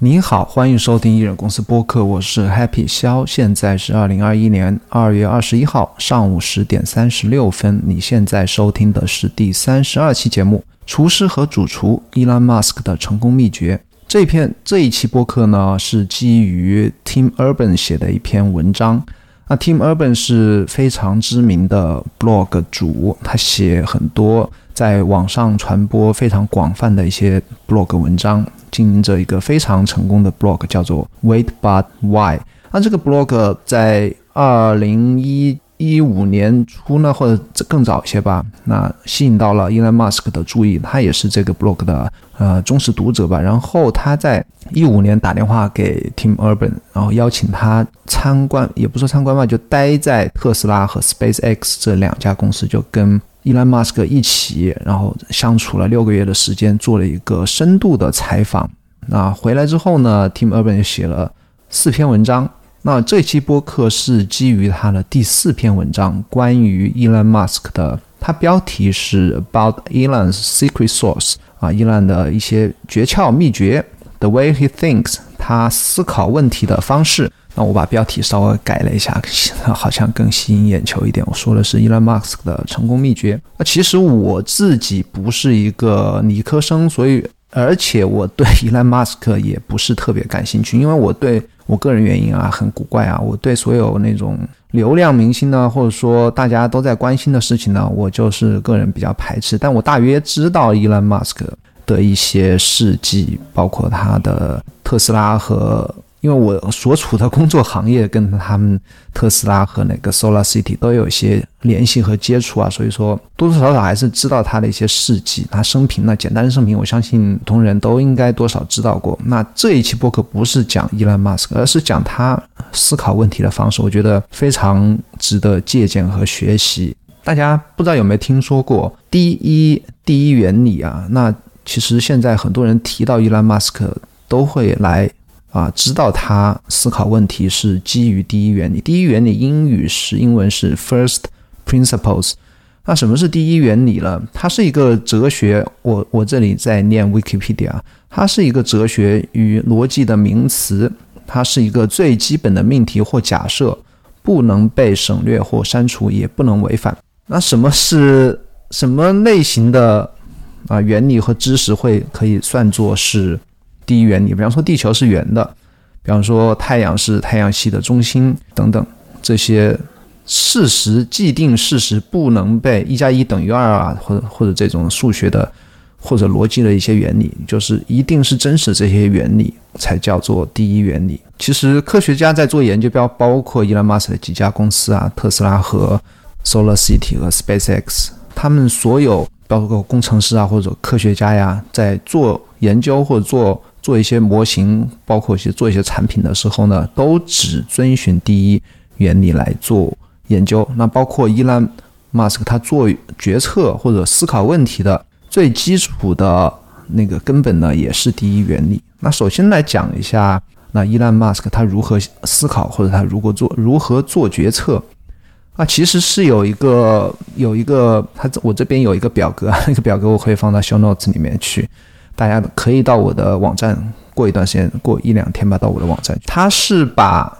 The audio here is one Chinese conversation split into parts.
你好，欢迎收听艺人公司播客，我是 Happy 肖，现在是二零二一年二月二十一号上午十点三十六分。你现在收听的是第三十二期节目《厨师和主厨：Elon Musk 的成功秘诀》。这篇这一期播客呢，是基于 Tim Urban 写的一篇文章。那 Tim Urban 是非常知名的 blog 主，他写很多在网上传播非常广泛的一些 blog 文章。经营着一个非常成功的 blog，叫做 Wait But Why。那这个 blog 在二零一一五年初呢，或者更早一些吧，那吸引到了 Elon Musk 的注意，他也是这个 blog 的呃忠实读者吧。然后他在一五年打电话给 Tim Urban，然后邀请他参观，也不说参观吧，就待在特斯拉和 SpaceX 这两家公司，就跟。伊兰马斯克一起，然后相处了六个月的时间，做了一个深度的采访。那回来之后呢，Tim Urban 就写了四篇文章。那这期播客是基于他的第四篇文章，关于伊兰马斯克的，它标题是 About Elon's Secret Source 啊，伊兰的一些诀窍秘诀，The way he thinks，他思考问题的方式。那我把标题稍微改了一下，好像更吸引眼球一点。我说的是 Elon Musk 的成功秘诀。那其实我自己不是一个理科生，所以而且我对伊兰·马斯克也不是特别感兴趣，因为我对我个人原因啊很古怪啊，我对所有那种流量明星呢，或者说大家都在关心的事情呢，我就是个人比较排斥。但我大约知道伊兰·马斯克的一些事迹，包括他的特斯拉和。因为我所处的工作行业跟他们特斯拉和那个 Solar City 都有一些联系和接触啊，所以说多多少少还是知道他的一些事迹，他生平呢，简单的生平，我相信普通人都应该多少知道过。那这一期播客不是讲伊兰马斯克，而是讲他思考问题的方式，我觉得非常值得借鉴和学习。大家不知道有没有听说过第一第一原理啊？那其实现在很多人提到伊兰马斯克都会来。啊，知道他思考问题是基于第一原理。第一原理英语是英文是 first principles。那什么是第一原理呢？它是一个哲学。我我这里在念 Wikipedia，它是一个哲学与逻辑的名词。它是一个最基本的命题或假设，不能被省略或删除，也不能违反。那什么是什么类型的啊原理和知识会可以算作是？第一原理，比方说地球是圆的，比方说太阳是太阳系的中心等等，这些事实既定事实不能被一加一等于二啊，或者或者这种数学的或者逻辑的一些原理，就是一定是真实这些原理才叫做第一原理。其实科学家在做研究，包包括伊隆马斯的几家公司啊，特斯拉和 Solar City 和 SpaceX，他们所有包括工程师啊或者科学家呀，在做研究或者做。做一些模型，包括一些做一些产品的时候呢，都只遵循第一原理来做研究。那包括伊兰马斯克他做决策或者思考问题的最基础的那个根本呢，也是第一原理。那首先来讲一下，那伊兰马斯克他如何思考，或者他如果做如何做决策啊，其实是有一个有一个他我这边有一个表格，那个表格我可以放到 show notes 里面去。大家可以到我的网站，过一段时间，过一两天吧，到我的网站。它是把，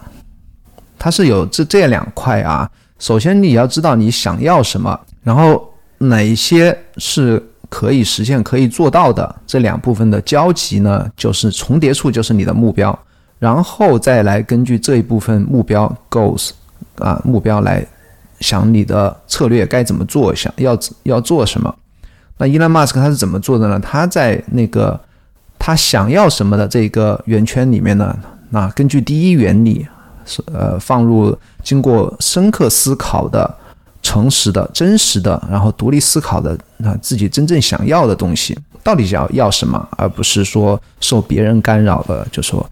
它是有这这两块啊。首先你要知道你想要什么，然后哪些是可以实现、可以做到的，这两部分的交集呢，就是重叠处，就是你的目标。然后再来根据这一部分目标 goals 啊目标来想你的策略该怎么做，想要要做什么。那伊隆马斯克他是怎么做的呢？他在那个他想要什么的这个圆圈里面呢？那根据第一原理，是呃放入经过深刻思考的、诚实的、真实的，然后独立思考的，那自己真正想要的东西，到底想要要什么？而不是说受别人干扰的，就说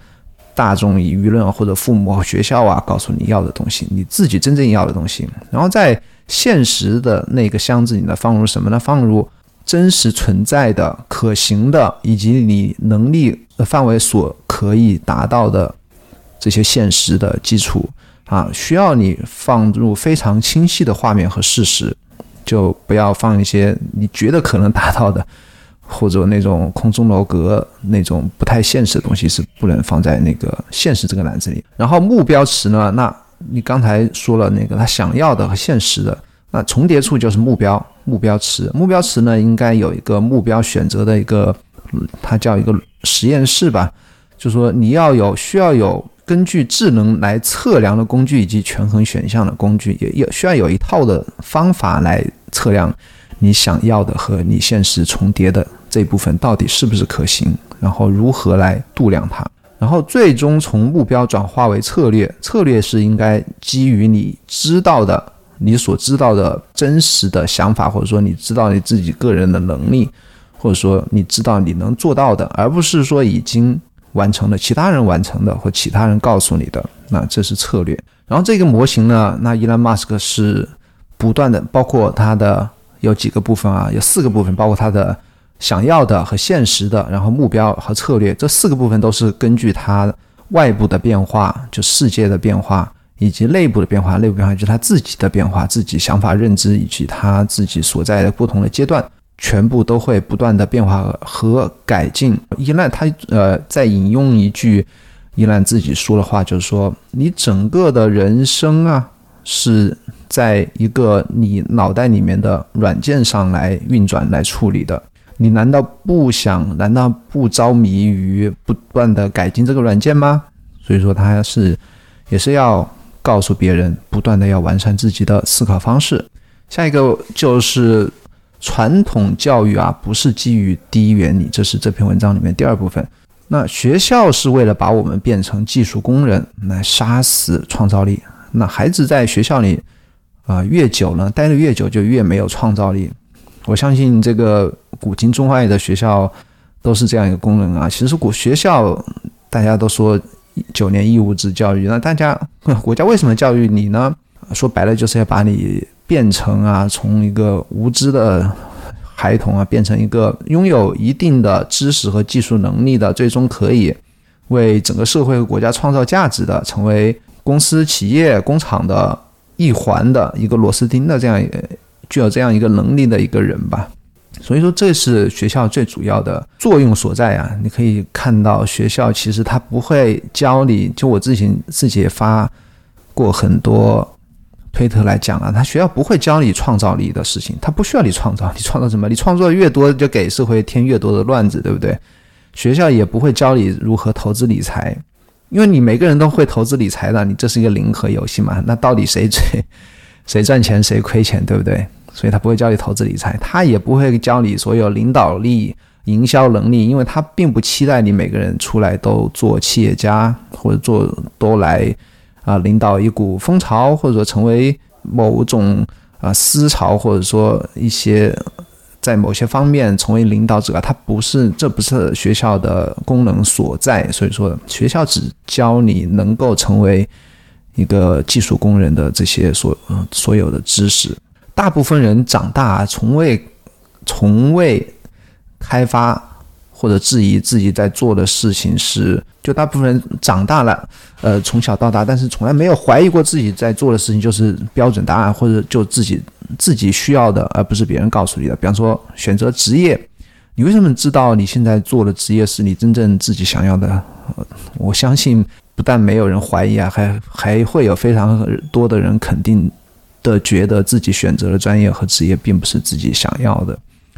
大众以舆论或者父母、学校啊告诉你要的东西，你自己真正要的东西。然后在现实的那个箱子里呢，放入什么呢？放入真实存在的、可行的，以及你能力范围所可以达到的这些现实的基础啊，需要你放入非常清晰的画面和事实，就不要放一些你觉得可能达到的，或者那种空中楼阁那种不太现实的东西是不能放在那个现实这个篮子里。然后目标词呢，那你刚才说了那个他想要的和现实的，那重叠处就是目标目标词。目标词呢，应该有一个目标选择的一个，它叫一个实验室吧，就说你要有需要有根据智能来测量的工具以及权衡选项的工具，也也需要有一套的方法来测量你想要的和你现实重叠的。这部分到底是不是可行？然后如何来度量它？然后最终从目标转化为策略，策略是应该基于你知道的、你所知道的真实的想法，或者说你知道你自己个人的能力，或者说你知道你能做到的，而不是说已经完成了其他人完成的或其他人告诉你的。那这是策略。然后这个模型呢，那伊兰马斯克是不断的，包括它的有几个部分啊，有四个部分，包括它的。想要的和现实的，然后目标和策略这四个部分都是根据他外部的变化，就世界的变化，以及内部的变化。内部变化就是他自己的变化，自己想法、认知以及他自己所在的不同的阶段，全部都会不断的变化和改进。伊兰他呃，在引用一句伊兰自己说的话，就是说：你整个的人生啊，是在一个你脑袋里面的软件上来运转、来处理的。你难道不想？难道不着迷于不断的改进这个软件吗？所以说他是也是要告诉别人，不断的要完善自己的思考方式。下一个就是传统教育啊，不是基于第一原理，这是这篇文章里面第二部分。那学校是为了把我们变成技术工人，来杀死创造力。那孩子在学校里啊越久呢，待的越久，就越没有创造力。我相信这个古今中外的学校都是这样一个功能啊。其实古学校大家都说九年义务制教育，那大家国家为什么教育你呢？说白了就是要把你变成啊，从一个无知的孩童啊，变成一个拥有一定的知识和技术能力的，最终可以为整个社会和国家创造价值的，成为公司、企业、工厂的一环的一个螺丝钉的这样。具有这样一个能力的一个人吧，所以说这是学校最主要的作用所在啊。你可以看到学校其实他不会教你，就我自己自己也发过很多推特来讲啊，他学校不会教你创造力的事情，他不需要你创造，你创造什么？你创造的越多，就给社会添越多的乱子，对不对？学校也不会教你如何投资理财，因为你每个人都会投资理财的，你这是一个零和游戏嘛？那到底谁最谁赚钱谁亏钱，对不对？所以他不会教你投资理财，他也不会教你所有领导力、营销能力，因为他并不期待你每个人出来都做企业家，或者做都来啊领导一股风潮，或者说成为某种啊思潮，或者说一些在某些方面成为领导者，他不是，这不是学校的功能所在。所以说，学校只教你能够成为一个技术工人的这些所所有的知识。大部分人长大从未从未开发或者质疑自己在做的事情是，就大部分人长大了，呃，从小到大，但是从来没有怀疑过自己在做的事情就是标准答案，或者就自己自己需要的，而不是别人告诉你的。比方说选择职业，你为什么知道你现在做的职业是你真正自己想要的？我相信不但没有人怀疑啊，还还会有非常多的人肯定。的觉得自己选择的专业和职业并不是自己想要的，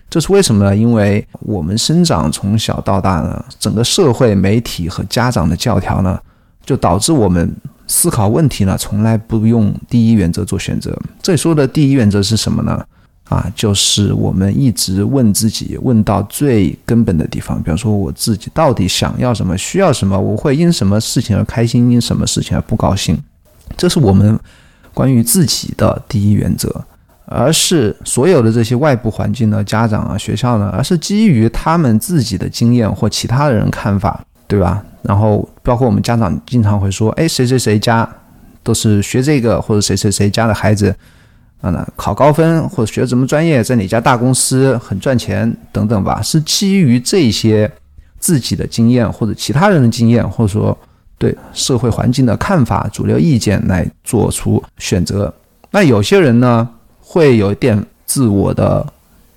这是为什么呢？因为我们生长从小到大呢，整个社会、媒体和家长的教条呢，就导致我们思考问题呢，从来不用第一原则做选择。这里说的第一原则是什么呢？啊，就是我们一直问自己，问到最根本的地方，比方说我自己到底想要什么，需要什么，我会因什么事情而开心，因什么事情而不高兴，这是我们。关于自己的第一原则，而是所有的这些外部环境呢，家长啊、学校呢，而是基于他们自己的经验或其他的人看法，对吧？然后包括我们家长经常会说，哎，谁谁谁家都是学这个，或者谁谁谁家的孩子啊，考高分或者学什么专业，在哪家大公司很赚钱等等吧，是基于这些自己的经验或者其他人的经验，或者说。对社会环境的看法、主流意见来做出选择。那有些人呢，会有一点自我的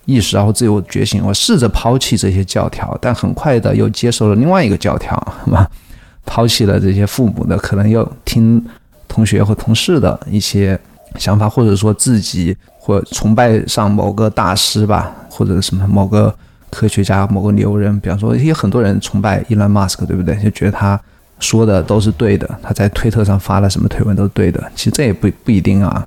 意识然后自由觉醒，我试着抛弃这些教条，但很快的又接受了另外一个教条，是吧？抛弃了这些父母的，可能又听同学或同事的一些想法，或者说自己或崇拜上某个大师吧，或者什么某个科学家、某个牛人，比方说，也很多人崇拜伊隆马斯克，对不对？就觉得他说的都是对的，他在推特上发了什么推文都是对的。其实这也不不一定啊。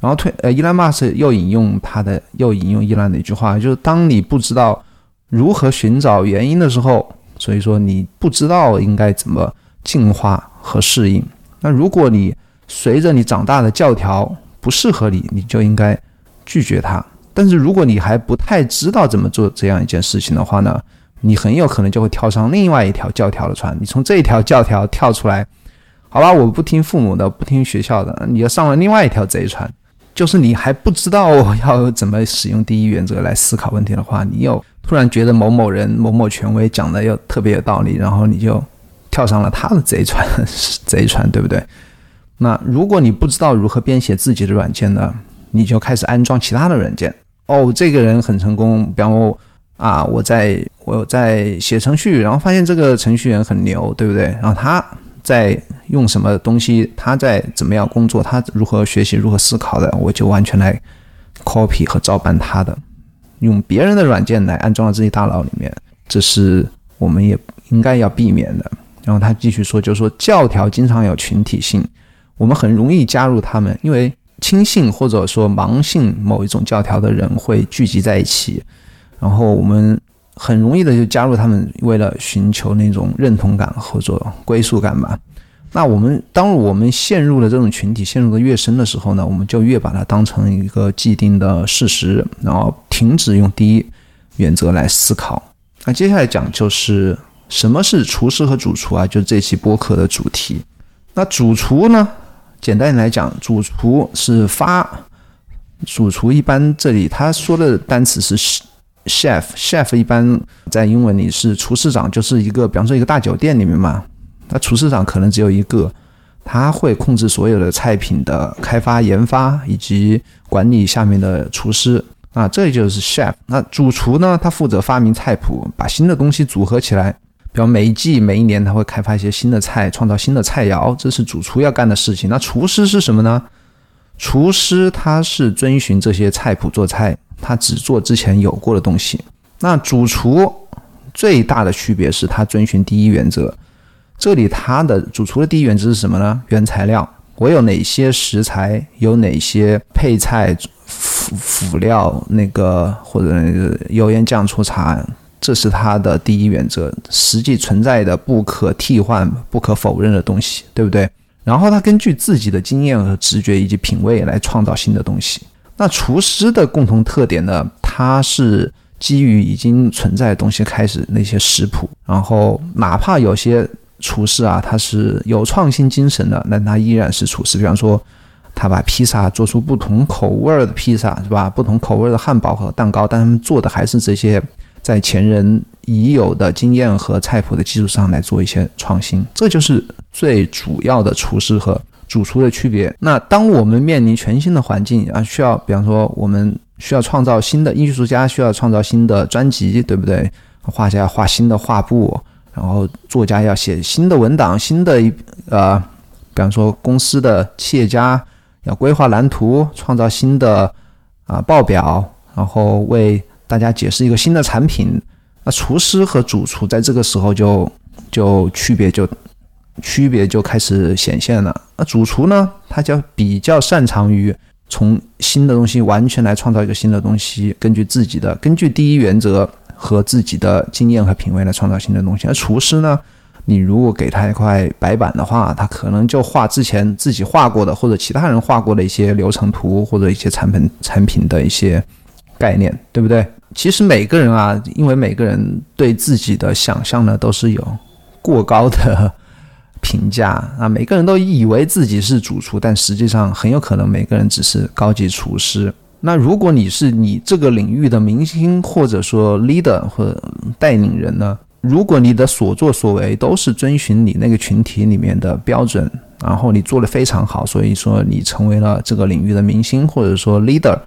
然后推呃，伊兰马斯又引用他的，又引用伊兰的一句话，就是当你不知道如何寻找原因的时候。所以说，你不知道应该怎么进化和适应。那如果你随着你长大的教条不适合你，你就应该拒绝它。但是如果你还不太知道怎么做这样一件事情的话呢，你很有可能就会跳上另外一条教条的船。你从这一条教条跳出来，好吧，我不听父母的，不听学校的，你又上了另外一条贼船。就是你还不知道要怎么使用第一原则来思考问题的话，你又突然觉得某某人、某某权威讲的又特别有道理，然后你就跳上了他的贼船，贼船，对不对？那如果你不知道如何编写自己的软件呢，你就开始安装其他的软件。哦，这个人很成功，比方说啊，我在我在写程序，然后发现这个程序员很牛，对不对？然后他。在用什么东西？他在怎么样工作？他如何学习？如何思考的？我就完全来 copy 和照搬他的，用别人的软件来安装到自己大脑里面，这是我们也应该要避免的。然后他继续说，就是说教条经常有群体性，我们很容易加入他们，因为轻信或者说盲信某一种教条的人会聚集在一起，然后我们。很容易的就加入他们，为了寻求那种认同感或者归属感吧。那我们当我们陷入了这种群体，陷入的越深的时候呢，我们就越把它当成一个既定的事实，然后停止用第一原则来思考。那接下来讲就是什么是厨师和主厨啊？就是这期播客的主题。那主厨呢，简单来讲，主厨是发，主厨一般这里他说的单词是。Chef，chef 一般在英文里是厨师长，就是一个，比方说一个大酒店里面嘛，那厨师长可能只有一个，他会控制所有的菜品的开发、研发以及管理下面的厨师，啊，这就是 chef。那主厨呢，他负责发明菜谱，把新的东西组合起来，比方每一季、每一年他会开发一些新的菜，创造新的菜肴，这是主厨要干的事情。那厨师是什么呢？厨师他是遵循这些菜谱做菜。他只做之前有过的东西。那主厨最大的区别是他遵循第一原则。这里他的主厨的第一原则是什么呢？原材料，我有哪些食材，有哪些配菜、辅辅料，那个或者油盐酱醋茶，这是他的第一原则。实际存在的、不可替换、不可否认的东西，对不对？然后他根据自己的经验和直觉以及品味来创造新的东西。那厨师的共同特点呢？他是基于已经存在的东西开始那些食谱，然后哪怕有些厨师啊，他是有创新精神的，那他依然是厨师。比方说，他把披萨做出不同口味的披萨，是吧？不同口味的汉堡和蛋糕，但他们做的还是这些在前人已有的经验和菜谱的基础上来做一些创新。这就是最主要的厨师和。主厨的区别。那当我们面临全新的环境啊，需要，比方说，我们需要创造新的艺术家，需要创造新的专辑，对不对？画家画新的画布，然后作家要写新的文档，新的一呃，比方说公司的企业家要规划蓝图，创造新的啊报表，然后为大家解释一个新的产品。那厨师和主厨在这个时候就就区别就。区别就开始显现了。那主厨呢，他就比较擅长于从新的东西完全来创造一个新的东西，根据自己的根据第一原则和自己的经验和品味来创造新的东西。而厨师呢，你如果给他一块白板的话，他可能就画之前自己画过的或者其他人画过的一些流程图或者一些产品产品的一些概念，对不对？其实每个人啊，因为每个人对自己的想象呢都是有过高的。评价 啊，每个人都以为自己是主厨，但实际上很有可能每个人只是高级厨师。那如果你是你这个领域的明星，或者说 leader 或带领人呢？如果你的所作所为都是遵循你那个群体里面的标准，然后你做的非常好，所以说你成为了这个领域的明星，或者说 leader，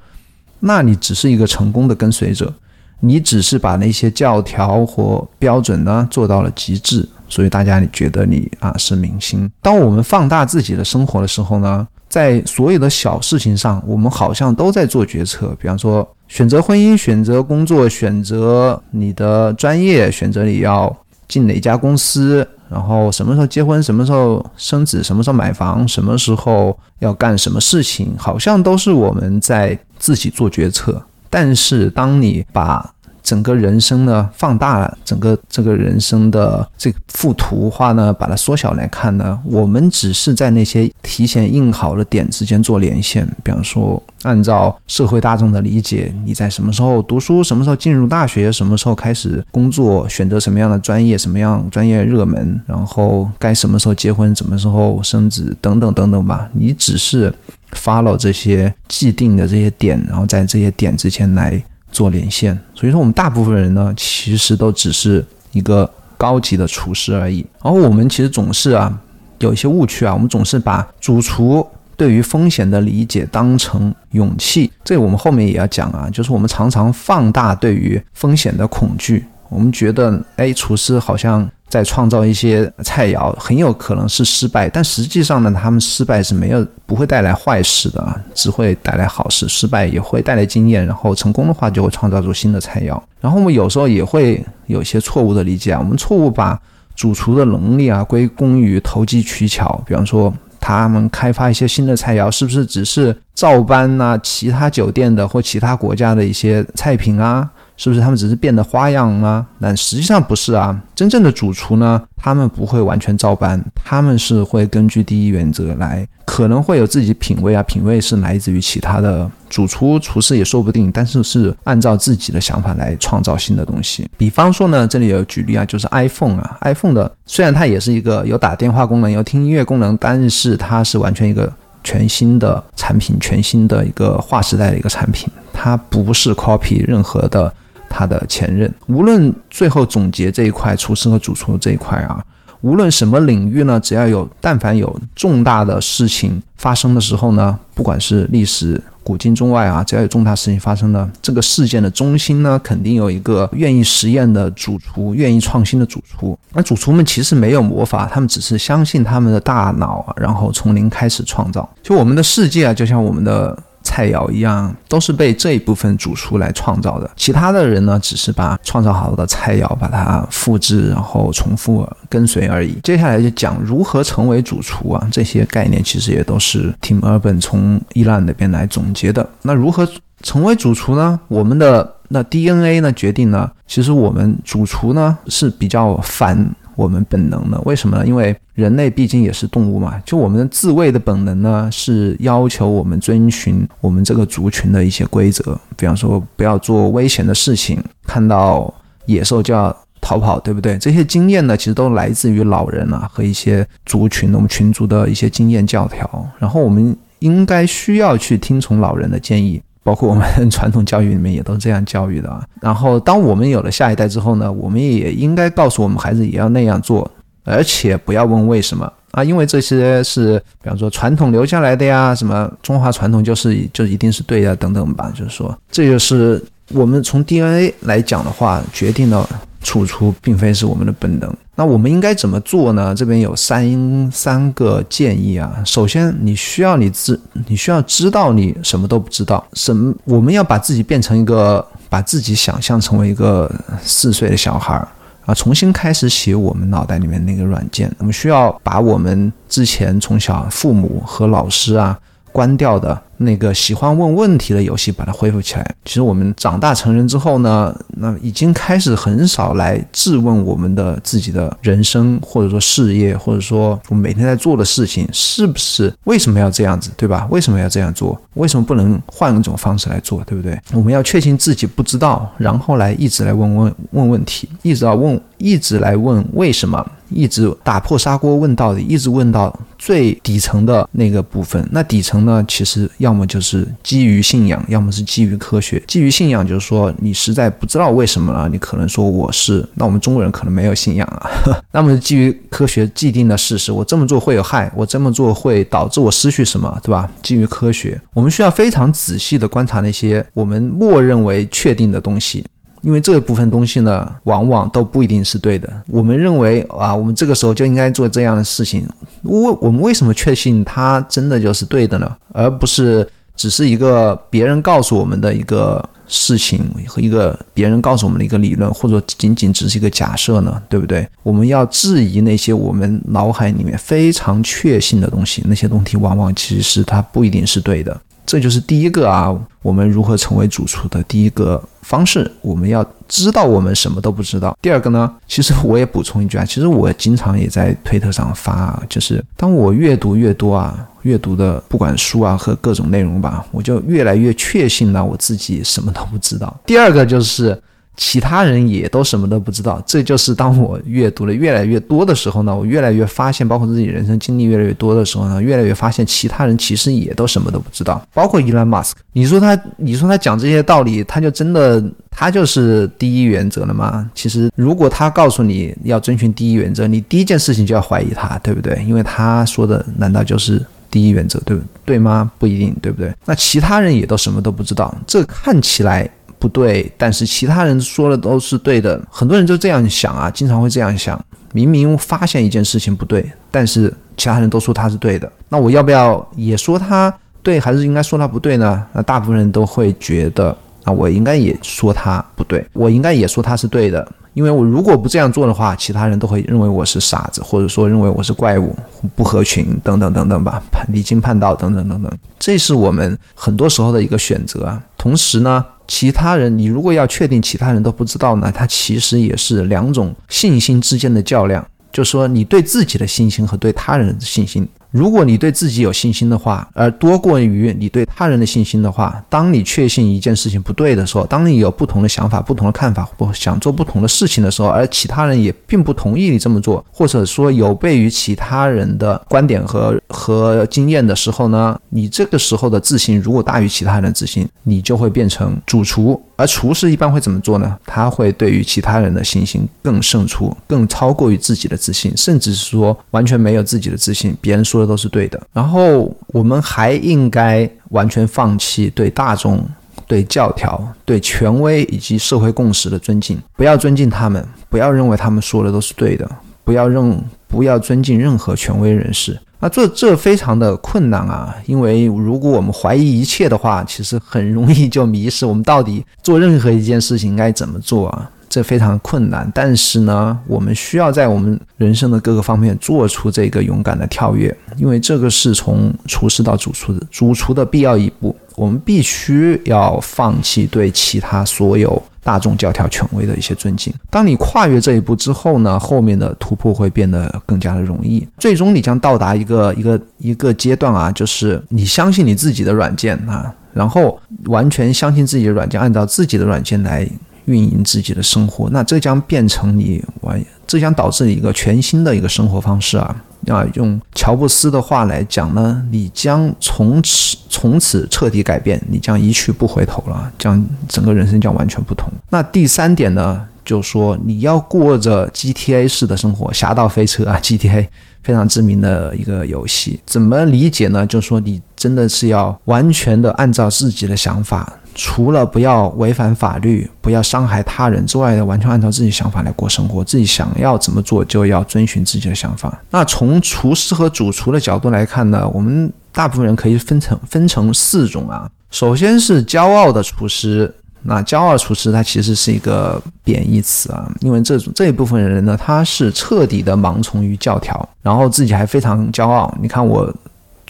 那你只是一个成功的跟随者，你只是把那些教条或标准呢做到了极致，所以大家你觉得你啊是明星。当我们放大自己的生活的时候呢，在所有的小事情上，我们好像都在做决策，比方说选择婚姻、选择工作、选择你的专业、选择你要进哪家公司。然后什么时候结婚，什么时候生子，什么时候买房，什么时候要干什么事情，好像都是我们在自己做决策。但是当你把整个人生呢放大了，整个这个人生的这幅图画呢，把它缩小来看呢，我们只是在那些提前印好的点之间做连线。比方说，按照社会大众的理解，你在什么时候读书，什么时候进入大学，什么时候开始工作，选择什么样的专业，什么样专业热门，然后该什么时候结婚，什么时候生子，等等等等吧。你只是 follow 这些既定的这些点，然后在这些点之间来。做连线，所以说我们大部分人呢，其实都只是一个高级的厨师而已。然后我们其实总是啊，有一些误区啊，我们总是把主厨对于风险的理解当成勇气。这我们后面也要讲啊，就是我们常常放大对于风险的恐惧，我们觉得，哎，厨师好像。在创造一些菜肴，很有可能是失败，但实际上呢，他们失败是没有不会带来坏事的，只会带来好事。失败也会带来经验，然后成功的话就会创造出新的菜肴。然后我们有时候也会有些错误的理解啊，我们错误把主厨的能力啊归功于投机取巧，比方说他们开发一些新的菜肴，是不是只是照搬啊其他酒店的或其他国家的一些菜品啊？是不是他们只是变的花样吗？但实际上不是啊。真正的主厨呢，他们不会完全照搬，他们是会根据第一原则来，可能会有自己品味啊，品味是来自于其他的主厨、厨师也说不定，但是是按照自己的想法来创造新的东西。比方说呢，这里有举例啊，就是 iPhone 啊，iPhone 的虽然它也是一个有打电话功能、有听音乐功能，但是它是完全一个全新的产品，全新的一个划时代的一个产品，它不是 copy 任何的。他的前任，无论最后总结这一块厨师和主厨这一块啊，无论什么领域呢，只要有但凡有重大的事情发生的时候呢，不管是历史古今中外啊，只要有重大事情发生呢，这个事件的中心呢，肯定有一个愿意实验的主厨，愿意创新的主厨。那主厨们其实没有魔法，他们只是相信他们的大脑，然后从零开始创造。就我们的世界啊，就像我们的。菜肴一样，都是被这一部分主厨来创造的。其他的人呢，只是把创造好的菜肴把它复制，然后重复跟随而已。接下来就讲如何成为主厨啊，这些概念其实也都是 Tim Urban 从伊朗那边来总结的。那如何成为主厨呢？我们的那 DNA 呢决定呢，其实我们主厨呢是比较反。我们本能呢？为什么呢？因为人类毕竟也是动物嘛。就我们自卫的本能呢，是要求我们遵循我们这个族群的一些规则。比方说，不要做危险的事情，看到野兽就要逃跑，对不对？这些经验呢，其实都来自于老人啊和一些族群，我们群族的一些经验教条。然后，我们应该需要去听从老人的建议。包括我们传统教育里面也都这样教育的啊。然后，当我们有了下一代之后呢，我们也应该告诉我们孩子也要那样做，而且不要问为什么啊，因为这些是比方说传统留下来的呀，什么中华传统就是就一定是对的等等吧。就是说，这就是我们从 DNA 来讲的话，决定了处出并非是我们的本能。那我们应该怎么做呢？这边有三三个建议啊。首先，你需要你自，你需要知道你什么都不知道。什么？我们要把自己变成一个，把自己想象成为一个四岁的小孩儿啊，重新开始写我们脑袋里面那个软件。我们需要把我们之前从小父母和老师啊关掉的。那个喜欢问问题的游戏，把它恢复起来。其实我们长大成人之后呢，那已经开始很少来质问我们的自己的人生，或者说事业，或者说我们每天在做的事情，是不是为什么要这样子，对吧？为什么要这样做？为什么不能换一种方式来做，对不对？我们要确信自己不知道，然后来一直来问问问问题，一直要问，一直来问为什么，一直打破砂锅问到底，一直问到最底层的那个部分。那底层呢，其实要。要么就是基于信仰，要么是基于科学。基于信仰就是说你实在不知道为什么了，你可能说我是，那我们中国人可能没有信仰啊。那么基于科学既定的事实，我这么做会有害，我这么做会导致我失去什么，对吧？基于科学，我们需要非常仔细的观察那些我们默认为确定的东西。因为这部分东西呢，往往都不一定是对的。我们认为啊，我们这个时候就应该做这样的事情。我我们为什么确信它真的就是对的呢？而不是只是一个别人告诉我们的一个事情和一个别人告诉我们的一个理论，或者仅仅只是一个假设呢？对不对？我们要质疑那些我们脑海里面非常确信的东西，那些东西往往其实它不一定是对的。这就是第一个啊，我们如何成为主厨的第一个方式。我们要知道我们什么都不知道。第二个呢，其实我也补充一句啊，其实我经常也在推特上发，就是当我阅读越多啊，阅读的不管书啊和各种内容吧，我就越来越确信了我自己什么都不知道。第二个就是。其他人也都什么都不知道，这就是当我阅读的越来越多的时候呢，我越来越发现，包括自己人生经历越来越多的时候呢，越来越发现其他人其实也都什么都不知道，包括伊兰马斯克。你说他，你说他讲这些道理，他就真的他就是第一原则了吗？其实，如果他告诉你要遵循第一原则，你第一件事情就要怀疑他，对不对？因为他说的难道就是第一原则，对不对吗？不一定，对不对？那其他人也都什么都不知道，这看起来。不对，但是其他人说的都是对的。很多人就这样想啊，经常会这样想。明明发现一件事情不对，但是其他人都说他是对的，那我要不要也说他对，还是应该说他不对呢？那大部分人都会觉得，啊，我应该也说他不对，我应该也说他是对的。因为我如果不这样做的话，其他人都会认为我是傻子，或者说认为我是怪物、不合群等等等等吧，离经叛道等等等等。这是我们很多时候的一个选择啊。同时呢，其他人你如果要确定其他人都不知道呢，它其实也是两种信心之间的较量，就说你对自己的信心和对他人的信心。如果你对自己有信心的话，而多过于你对他人的信心的话，当你确信一件事情不对的时候，当你有不同的想法、不同的看法，或想做不同的事情的时候，而其他人也并不同意你这么做，或者说有悖于其他人的观点和和经验的时候呢，你这个时候的自信如果大于其他人的自信，你就会变成主厨。而厨师一般会怎么做呢？他会对于其他人的信心更胜出，更超过于自己的自信，甚至是说完全没有自己的自信，别人说的都是对的。然后我们还应该完全放弃对大众、对教条、对权威以及社会共识的尊敬，不要尊敬他们，不要认为他们说的都是对的，不要认，不要尊敬任何权威人士。那这这非常的困难啊，因为如果我们怀疑一切的话，其实很容易就迷失。我们到底做任何一件事情应该怎么做啊？这非常困难。但是呢，我们需要在我们人生的各个方面做出这个勇敢的跳跃，因为这个是从厨师到主厨的主厨的必要一步。我们必须要放弃对其他所有。大众教条权威的一些尊敬。当你跨越这一步之后呢，后面的突破会变得更加的容易。最终你将到达一个一个一个阶段啊，就是你相信你自己的软件啊，然后完全相信自己的软件，按照自己的软件来运营自己的生活。那这将变成你完，这将导致一个全新的一个生活方式啊。啊，用乔布斯的话来讲呢，你将从此从此彻底改变，你将一去不回头了，将整个人生将完全不同。那第三点呢，就说你要过着 GTA 式的生活，《侠盗飞车》啊，GTA 非常知名的一个游戏，怎么理解呢？就说你真的是要完全的按照自己的想法。除了不要违反法律、不要伤害他人之外的，完全按照自己想法来过生活。自己想要怎么做，就要遵循自己的想法。那从厨师和主厨的角度来看呢？我们大部分人可以分成分成四种啊。首先是骄傲的厨师。那骄傲厨师，他其实是一个贬义词啊，因为这种这一部分人呢，他是彻底的盲从于教条，然后自己还非常骄傲。你看我。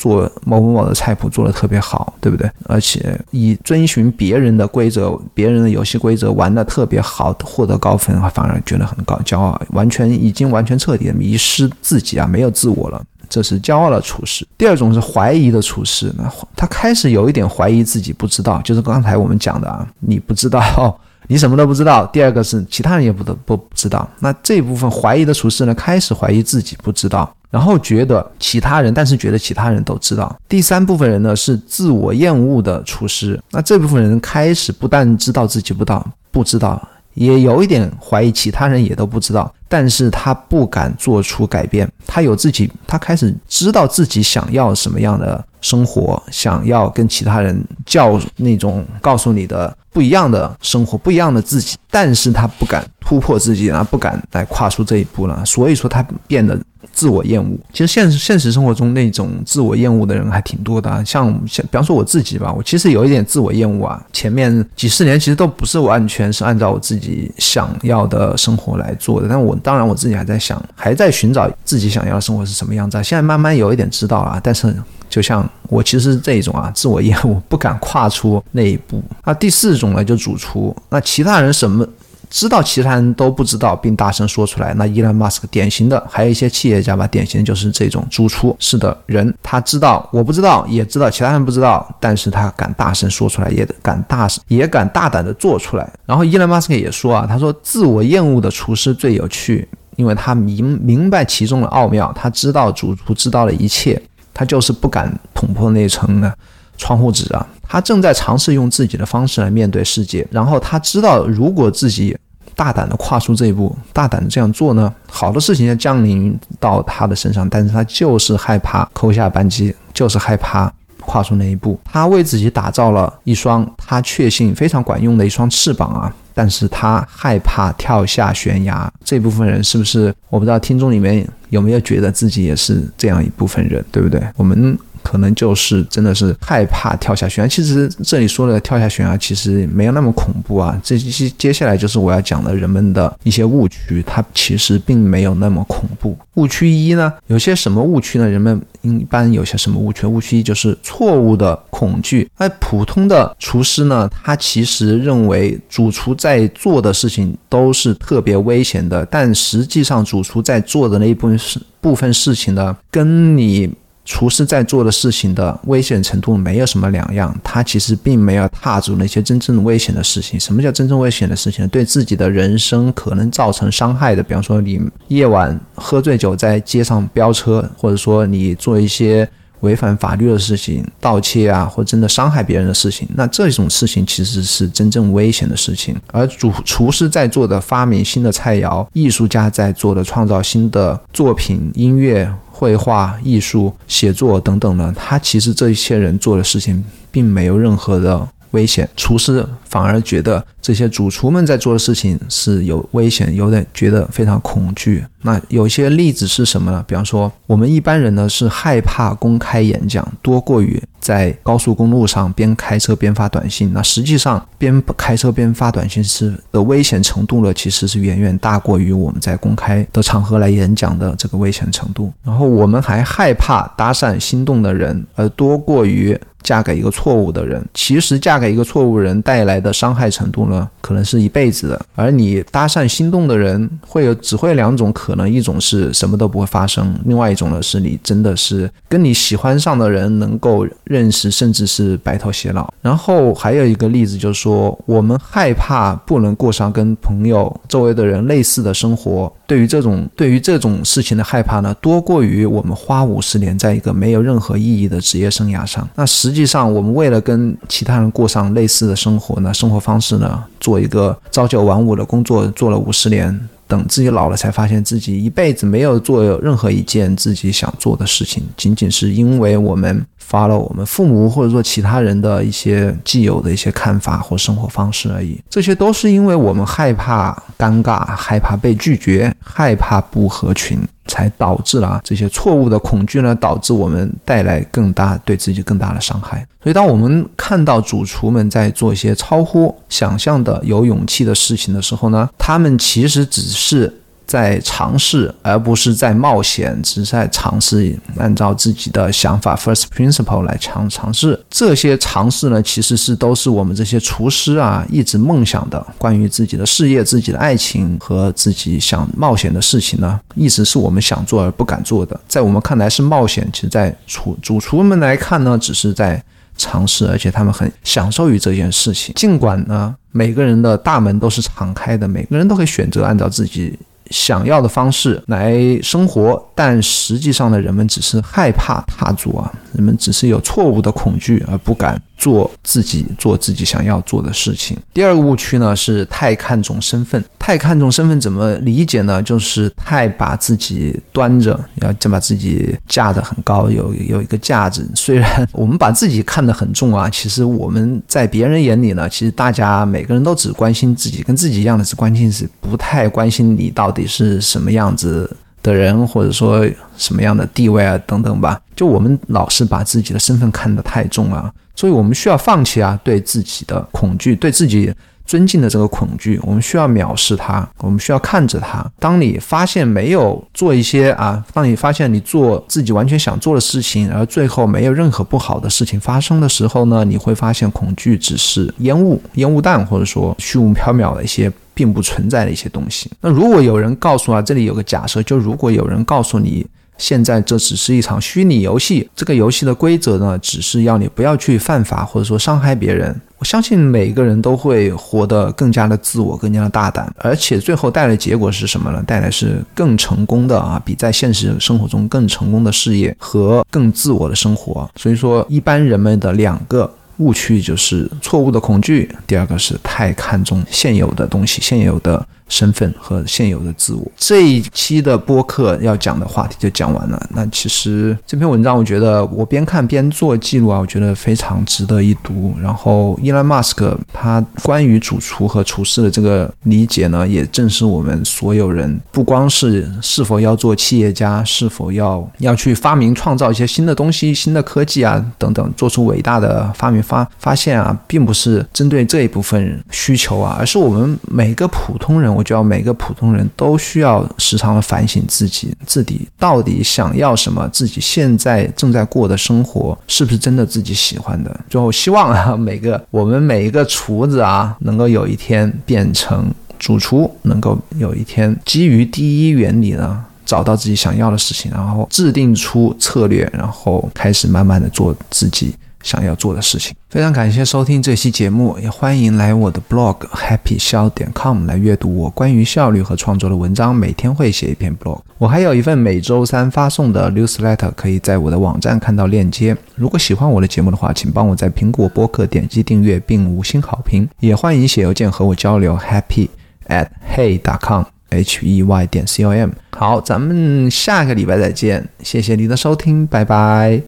做某某某的菜谱做的特别好，对不对？而且以遵循别人的规则、别人的游戏规则玩的特别好，获得高分，反而觉得很高骄傲，完全已经完全彻底的迷失自己啊，没有自我了。这是骄傲的厨师。第二种是怀疑的厨师，那他开始有一点怀疑自己不知道，就是刚才我们讲的啊，你不知道，你什么都不知道。第二个是其他人也不得不知道。那这部分怀疑的厨师呢，开始怀疑自己不知道。然后觉得其他人，但是觉得其他人都知道。第三部分人呢是自我厌恶的厨师，那这部分人开始不但知道自己不道不知道。也有一点怀疑，其他人也都不知道，但是他不敢做出改变。他有自己，他开始知道自己想要什么样的生活，想要跟其他人叫那种告诉你的不一样的生活，不一样的自己，但是他不敢突破自己啊，不敢来跨出这一步了。所以说他变得。自我厌恶，其实现实现实生活中那种自我厌恶的人还挺多的啊。像像比方说我自己吧，我其实有一点自我厌恶啊。前面几十年其实都不是完全是按照我自己想要的生活来做的，但我当然我自己还在想，还在寻找自己想要的生活是什么样子。啊现在慢慢有一点知道了，但是就像我其实这一种啊，自我厌恶不敢跨出那一步。那第四种呢，就主厨。那其他人什么？知道其他人都不知道，并大声说出来。那伊隆马斯克典型的，还有一些企业家吧，典型就是这种主厨式的人。他知道我不知道，也知道其他人不知道，但是他敢大声说出来，也敢大声，也敢大胆的做出来。然后伊隆马斯克也说啊，他说自我厌恶的厨师最有趣，因为他明明白其中的奥妙，他知道主厨知道了一切，他就是不敢捅破那层呢窗户纸啊。他正在尝试用自己的方式来面对世界，然后他知道如果自己。大胆的跨出这一步，大胆的这样做呢，好的事情要降临到他的身上，但是他就是害怕扣下扳机，就是害怕跨出那一步。他为自己打造了一双他确信非常管用的一双翅膀啊，但是他害怕跳下悬崖。这部分人是不是？我不知道听众里面有没有觉得自己也是这样一部分人，对不对？我们。可能就是真的是害怕跳下悬崖。其实这里说的跳下悬崖，其实没有那么恐怖啊。这些接下来就是我要讲的人们的一些误区，它其实并没有那么恐怖。误区一呢，有些什么误区呢？人们一般有些什么误区？误区一就是错误的恐惧。那普通的厨师呢，他其实认为主厨在做的事情都是特别危险的，但实际上主厨在做的那一部分事部分事情呢，跟你。厨师在做的事情的危险程度没有什么两样，他其实并没有踏足那些真正危险的事情。什么叫真正危险的事情？对自己的人生可能造成伤害的，比方说你夜晚喝醉酒在街上飙车，或者说你做一些违反法律的事情，盗窃啊，或真的伤害别人的事情，那这种事情其实是真正危险的事情。而主厨师在做的发明新的菜肴，艺术家在做的创造新的作品、音乐。绘画、艺术、写作等等呢，他其实这一些人做的事情并没有任何的危险，厨师反而觉得。这些主厨们在做的事情是有危险，有点觉得非常恐惧。那有些例子是什么呢？比方说，我们一般人呢是害怕公开演讲，多过于在高速公路上边开车边发短信。那实际上，边开车边发短信是的危险程度呢，其实是远远大过于我们在公开的场合来演讲的这个危险程度。然后我们还害怕搭讪心动的人，而多过于嫁给一个错误的人。其实，嫁给一个错误人带来的伤害程度呢。可能是一辈子的，而你搭讪心动的人会有只会两种可能，一种是什么都不会发生，另外一种呢是你真的是跟你喜欢上的人能够认识，甚至是白头偕老。然后还有一个例子就是说，我们害怕不能过上跟朋友周围的人类似的生活。对于这种对于这种事情的害怕呢，多过于我们花五十年在一个没有任何意义的职业生涯上。那实际上，我们为了跟其他人过上类似的生活呢，生活方式呢，做一个朝九晚五的工作，做了五十年，等自己老了才发现自己一辈子没有做任何一件自己想做的事情，仅仅是因为我们。发了我们父母或者说其他人的一些既有的一些看法或生活方式而已，这些都是因为我们害怕尴尬、害怕被拒绝、害怕不合群，才导致了这些错误的恐惧呢，导致我们带来更大对自己更大的伤害。所以，当我们看到主厨们在做一些超乎想象的有勇气的事情的时候呢，他们其实只是。在尝试，而不是在冒险，只是在尝试按照自己的想法 （first principle） 来尝尝试。这些尝试呢，其实是都是我们这些厨师啊一直梦想的，关于自己的事业、自己的爱情和自己想冒险的事情呢，一直是我们想做而不敢做的。在我们看来是冒险，其实在厨主厨们来看呢，只是在尝试，而且他们很享受于这件事情。尽管呢，每个人的大门都是敞开的，每个人都可以选择按照自己。想要的方式来生活，但实际上呢，人们只是害怕踏足啊，人们只是有错误的恐惧而不敢。做自己做自己想要做的事情。第二个误区呢是太看重身份，太看重身份怎么理解呢？就是太把自己端着，要就把自己架得很高，有有一个架子。虽然我们把自己看得很重啊，其实我们在别人眼里呢，其实大家每个人都只关心自己，跟自己一样的只关心是不太关心你到底是什么样子的人，或者说什么样的地位啊等等吧。就我们老是把自己的身份看得太重了。所以我们需要放弃啊，对自己的恐惧，对自己尊敬的这个恐惧，我们需要藐视它，我们需要看着它。当你发现没有做一些啊，当你发现你做自己完全想做的事情，而最后没有任何不好的事情发生的时候呢，你会发现恐惧只是烟雾、烟雾弹，或者说虚无缥缈的一些并不存在的一些东西。那如果有人告诉啊，这里有个假设，就如果有人告诉你。现在这只是一场虚拟游戏，这个游戏的规则呢，只是要你不要去犯法或者说伤害别人。我相信每个人都会活得更加的自我，更加的大胆，而且最后带来的结果是什么呢？带来是更成功的啊，比在现实生活中更成功的事业和更自我的生活。所以说，一般人们的两个误区就是错误的恐惧，第二个是太看重现有的东西，现有的。身份和现有的自我，这一期的播客要讲的话题就讲完了。那其实这篇文章，我觉得我边看边做记录啊，我觉得非常值得一读。然后，伊兰马斯克他关于主厨和厨师的这个理解呢，也正是我们所有人不光是是否要做企业家，是否要要去发明创造一些新的东西、新的科技啊等等，做出伟大的发明发发现啊，并不是针对这一部分需求啊，而是我们每个普通人。我觉得每个普通人都需要时常的反省自己，自己到底想要什么，自己现在正在过的生活是不是真的自己喜欢的。最后，希望啊，每个我们每一个厨子啊，能够有一天变成主厨，能够有一天基于第一原理呢，找到自己想要的事情，然后制定出策略，然后开始慢慢的做自己。想要做的事情，非常感谢收听这期节目，也欢迎来我的 blog happy 笑点 com 来阅读我关于效率和创作的文章。每天会写一篇 blog，我还有一份每周三发送的 newsletter，可以在我的网站看到链接。如果喜欢我的节目的话，请帮我在苹果播客点击订阅并五星好评。也欢迎写邮件和我交流 happy at hey dot com h e y 点 c o m。好，咱们下个礼拜再见，谢谢你的收听，拜拜。